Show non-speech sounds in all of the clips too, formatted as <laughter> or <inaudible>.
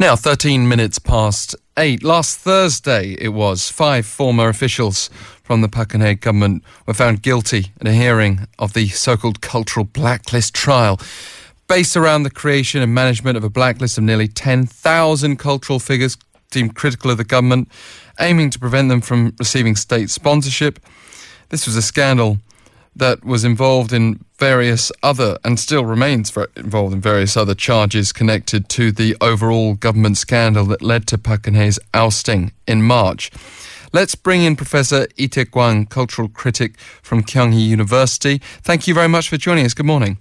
Now, 13 minutes past eight. Last Thursday, it was, five former officials from the Geun-hye government were found guilty in a hearing of the so called cultural blacklist trial. Based around the creation and management of a blacklist of nearly 10,000 cultural figures deemed critical of the government, aiming to prevent them from receiving state sponsorship. This was a scandal that was involved in various other and still remains involved in various other charges connected to the overall government scandal that led to Park Geun-hye's ousting in March. Let's bring in Professor Lee Taek-gwang, cultural critic from Kyung Hee University. Thank you very much for joining us. Good morning.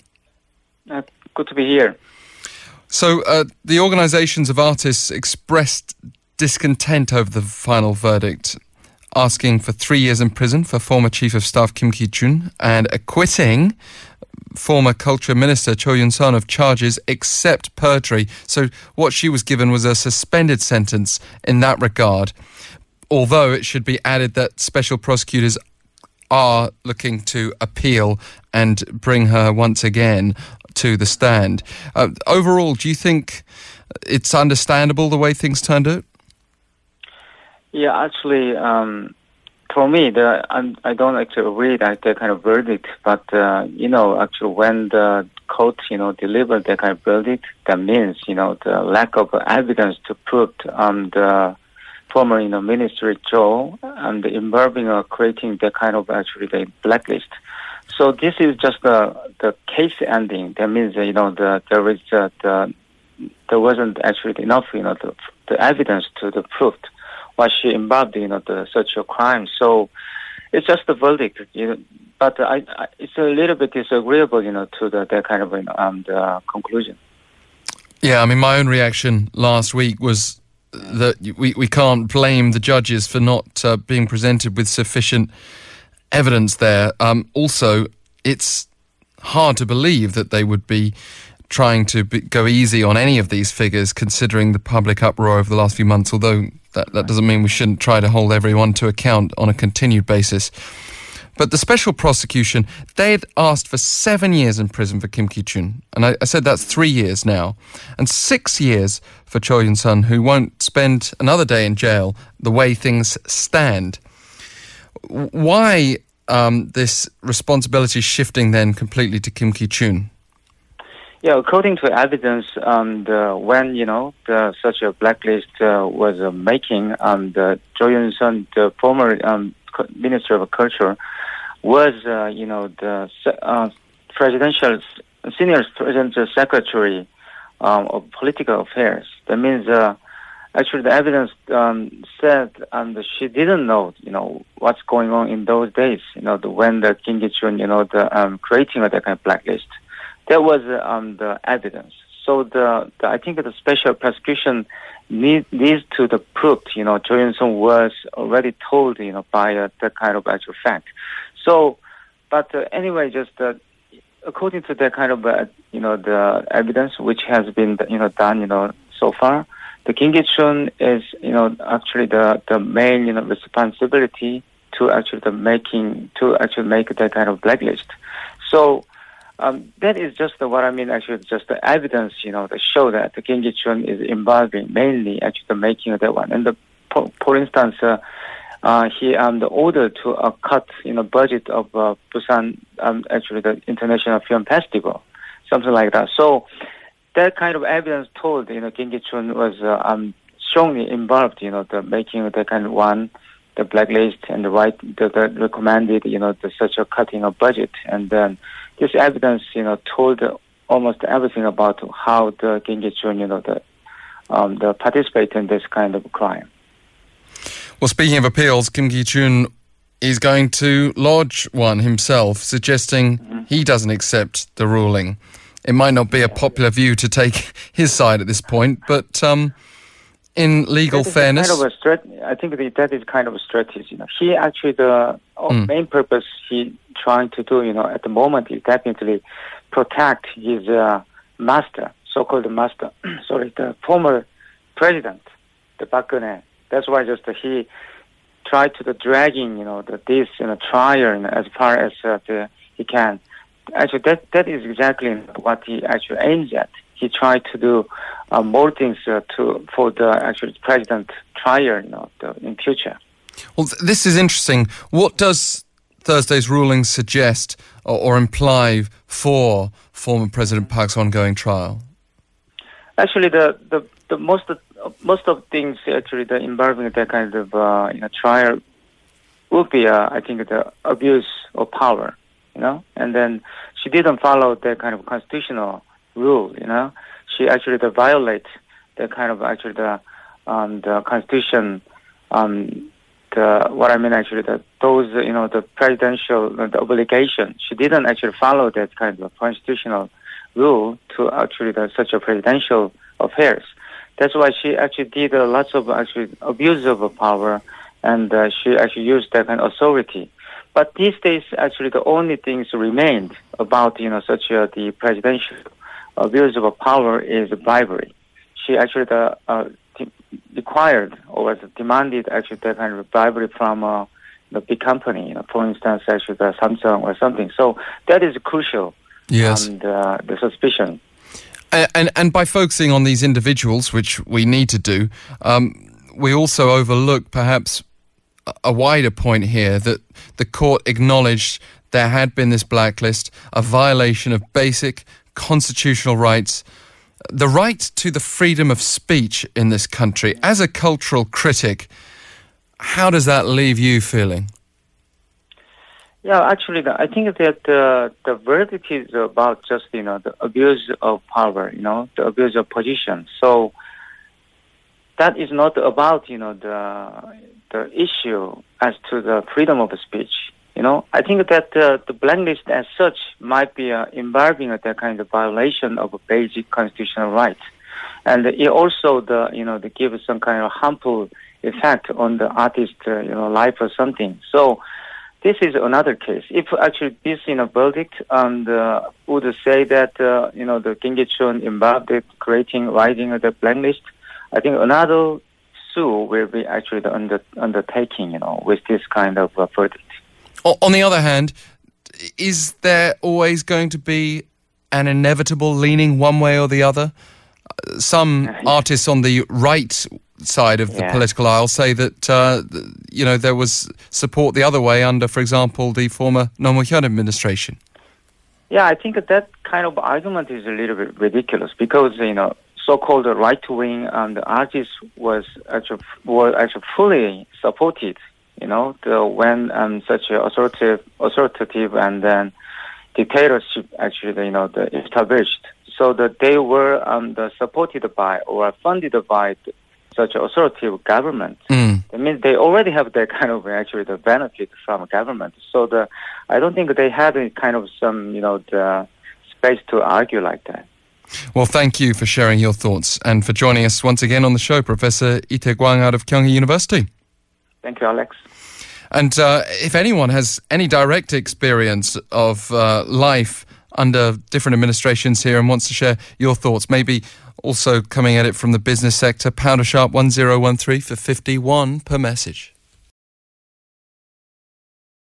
Uh, good to be here. So, uh, the organizations of artists expressed discontent over the final verdict asking for three years in prison for former Chief of Staff Kim Ki-chun and acquitting former Culture Minister Cho Yun-sun of charges except perjury. So what she was given was a suspended sentence in that regard. Although it should be added that special prosecutors are looking to appeal and bring her once again to the stand. Uh, overall, do you think it's understandable the way things turned out? Yeah, actually, um, for me, the I don't actually agree that that kind of verdict. But uh, you know, actually, when the court you know delivered that kind of verdict, that means you know the lack of evidence to prove um, the former you know minister Cho and involving or creating that kind of actually the blacklist. So this is just the the case ending. That means you know the there is uh, the there wasn't actually enough you know the, the evidence to the proof was she involved in you know, the, such a crime. So it's just a verdict. You know, but I, I, it's a little bit disagreeable, you know, to the that kind of you know, um, the conclusion. Yeah, I mean, my own reaction last week was that we, we can't blame the judges for not uh, being presented with sufficient evidence there. Um, also, it's hard to believe that they would be trying to be, go easy on any of these figures, considering the public uproar over the last few months. Although that that doesn't mean we shouldn't try to hold everyone to account on a continued basis. But the special prosecution, they had asked for seven years in prison for Kim Ki Chun. And I, I, said that's three years now. And six years for Cho Yun Sun, who won't spend another day in jail the way things stand. Why um, this responsibility shifting then completely to Kim Ki Chun? Yeah, according to evidence, um, the, when you know the, such a blacklist uh, was uh, making, um, the Cho Yun-sun, the former um, minister of culture, was uh, you know the uh, presidential senior presidential secretary um, of political affairs. That means uh, actually the evidence um, said and she didn't know you know what's going on in those days. You know the, when the Kim Ki Chun, you know the um, creating of that kind of blacklist. That was um, the evidence. So the, the I think the special prosecution need, needs to the proof. You know, Cho Yun-sun was already told. You know, by uh, that kind of actual fact. So, but uh, anyway, just uh, according to the kind of uh, you know the evidence which has been you know done you know so far, the Kim Ki-chun is you know actually the the main you know responsibility to actually the making to actually make that kind of blacklist. So um, that is just what I mean. Actually, just the evidence, you know, that show that the Kim Ki-chun is involving mainly actually the making of that one. And the, for, for instance, uh, uh, he um the order to uh, cut you know budget of uh, Busan um actually the International Film Festival, something like that. So that kind of evidence told you know Kim Ki-chun was uh, um strongly involved you know the making of that kind of one the blacklist and the right the, the recommended you know the such a cutting of budget and then this evidence, you know, told almost everything about how the Kim Ki-chun, you know, the, um, the participate in this kind of crime. Well, speaking of appeals, Kim Ki-chun is going to lodge one himself, suggesting mm-hmm. he doesn't accept the ruling. It might not be a popular view to take <laughs> his side at this point, but um, in legal fairness, kind of a strat- I think that is kind of a strategy. You know, he actually the mm. main purpose he trying to do, you know, at the moment is definitely protect his uh, master, so-called master, <clears throat> sorry, the former president, the Geun-hye. That's why just uh, he tried to the dragging, you know, the, this you know, trial as far as uh, the, he can. Actually, that that is exactly what he actually aims at. He tried to do uh, more things uh, to for the actual president trial you know, the, in future. Well, th- this is interesting. What does Thursday's ruling suggest or, or imply for former President Park's ongoing trial? Actually, the, the, the most of, most of things actually the involving that kind of uh, you know trial would be uh, I think the abuse of power, you know, and then she didn't follow that kind of constitutional rule, you know. She actually the violate the kind of actually the um, the constitution um, the what I mean actually that those you know the presidential the obligation she didn't actually follow that kind of constitutional rule to actually the, such a presidential affairs. That's why she actually did uh, lots of actually abuse of power, and uh, she actually used that kind of authority. But these days, actually, the only things remained about you know such a, the presidential abuse of power is bribery. She actually the uh, required or was demanded actually that kind of bribery from uh, the big company, you know, for instance, actually the Samsung or something. So that is crucial. Yes. And uh, the suspicion. And, and, and by focusing on these individuals, which we need to do, um, we also overlook perhaps a wider point here that the court acknowledged there had been this blacklist, a violation of basic constitutional rights the right to the freedom of speech in this country. As a cultural critic, how does that leave you feeling? Yeah, actually, I think that uh, the verdict is about just you know the abuse of power, you know, the abuse of position. So that is not about you know the the issue as to the freedom of speech. You know, I think that uh, the blacklist as such might be uh, involving that kind of violation of basic constitutional rights, and it also the you know the give some kind of harmful effect on the artist uh, you know life or something. So this is another case. If actually this you know verdict and uh, would say that uh, you know the Kim Ki-chun involved in creating writing the blacklist, I think another sue will be actually the under, undertaking you know with this kind of uh, verdict. On the other hand, is there always going to be an inevitable leaning one way or the other? Some <laughs> artists on the right side of the yeah. political aisle say that uh, you know there was support the other way under, for example, the former Roh Moo-hyun administration. Yeah, I think that kind of argument is a little bit ridiculous because you know so-called right wing and artists was actually were actually fully supported you know, the, when um, such a authoritative, authoritative and then dictatorship actually, you know, the established. So that they were um, the supported by or funded by such an authoritative government. Mm. That means they already have that <laughs> kind of actually the benefit from government. So the, I don't think they had any kind of some, you know, the space to argue like that. Well, thank you for sharing your thoughts and for joining us once again on the show, Professor Lee Taek-gwang out of Kyung Hee University. Thank you, Alex. And uh, if anyone has any direct experience of uh, life under different administrations here and wants to share your thoughts, maybe also coming at it from the business sector, pounder sharp 1013 for 51 per message.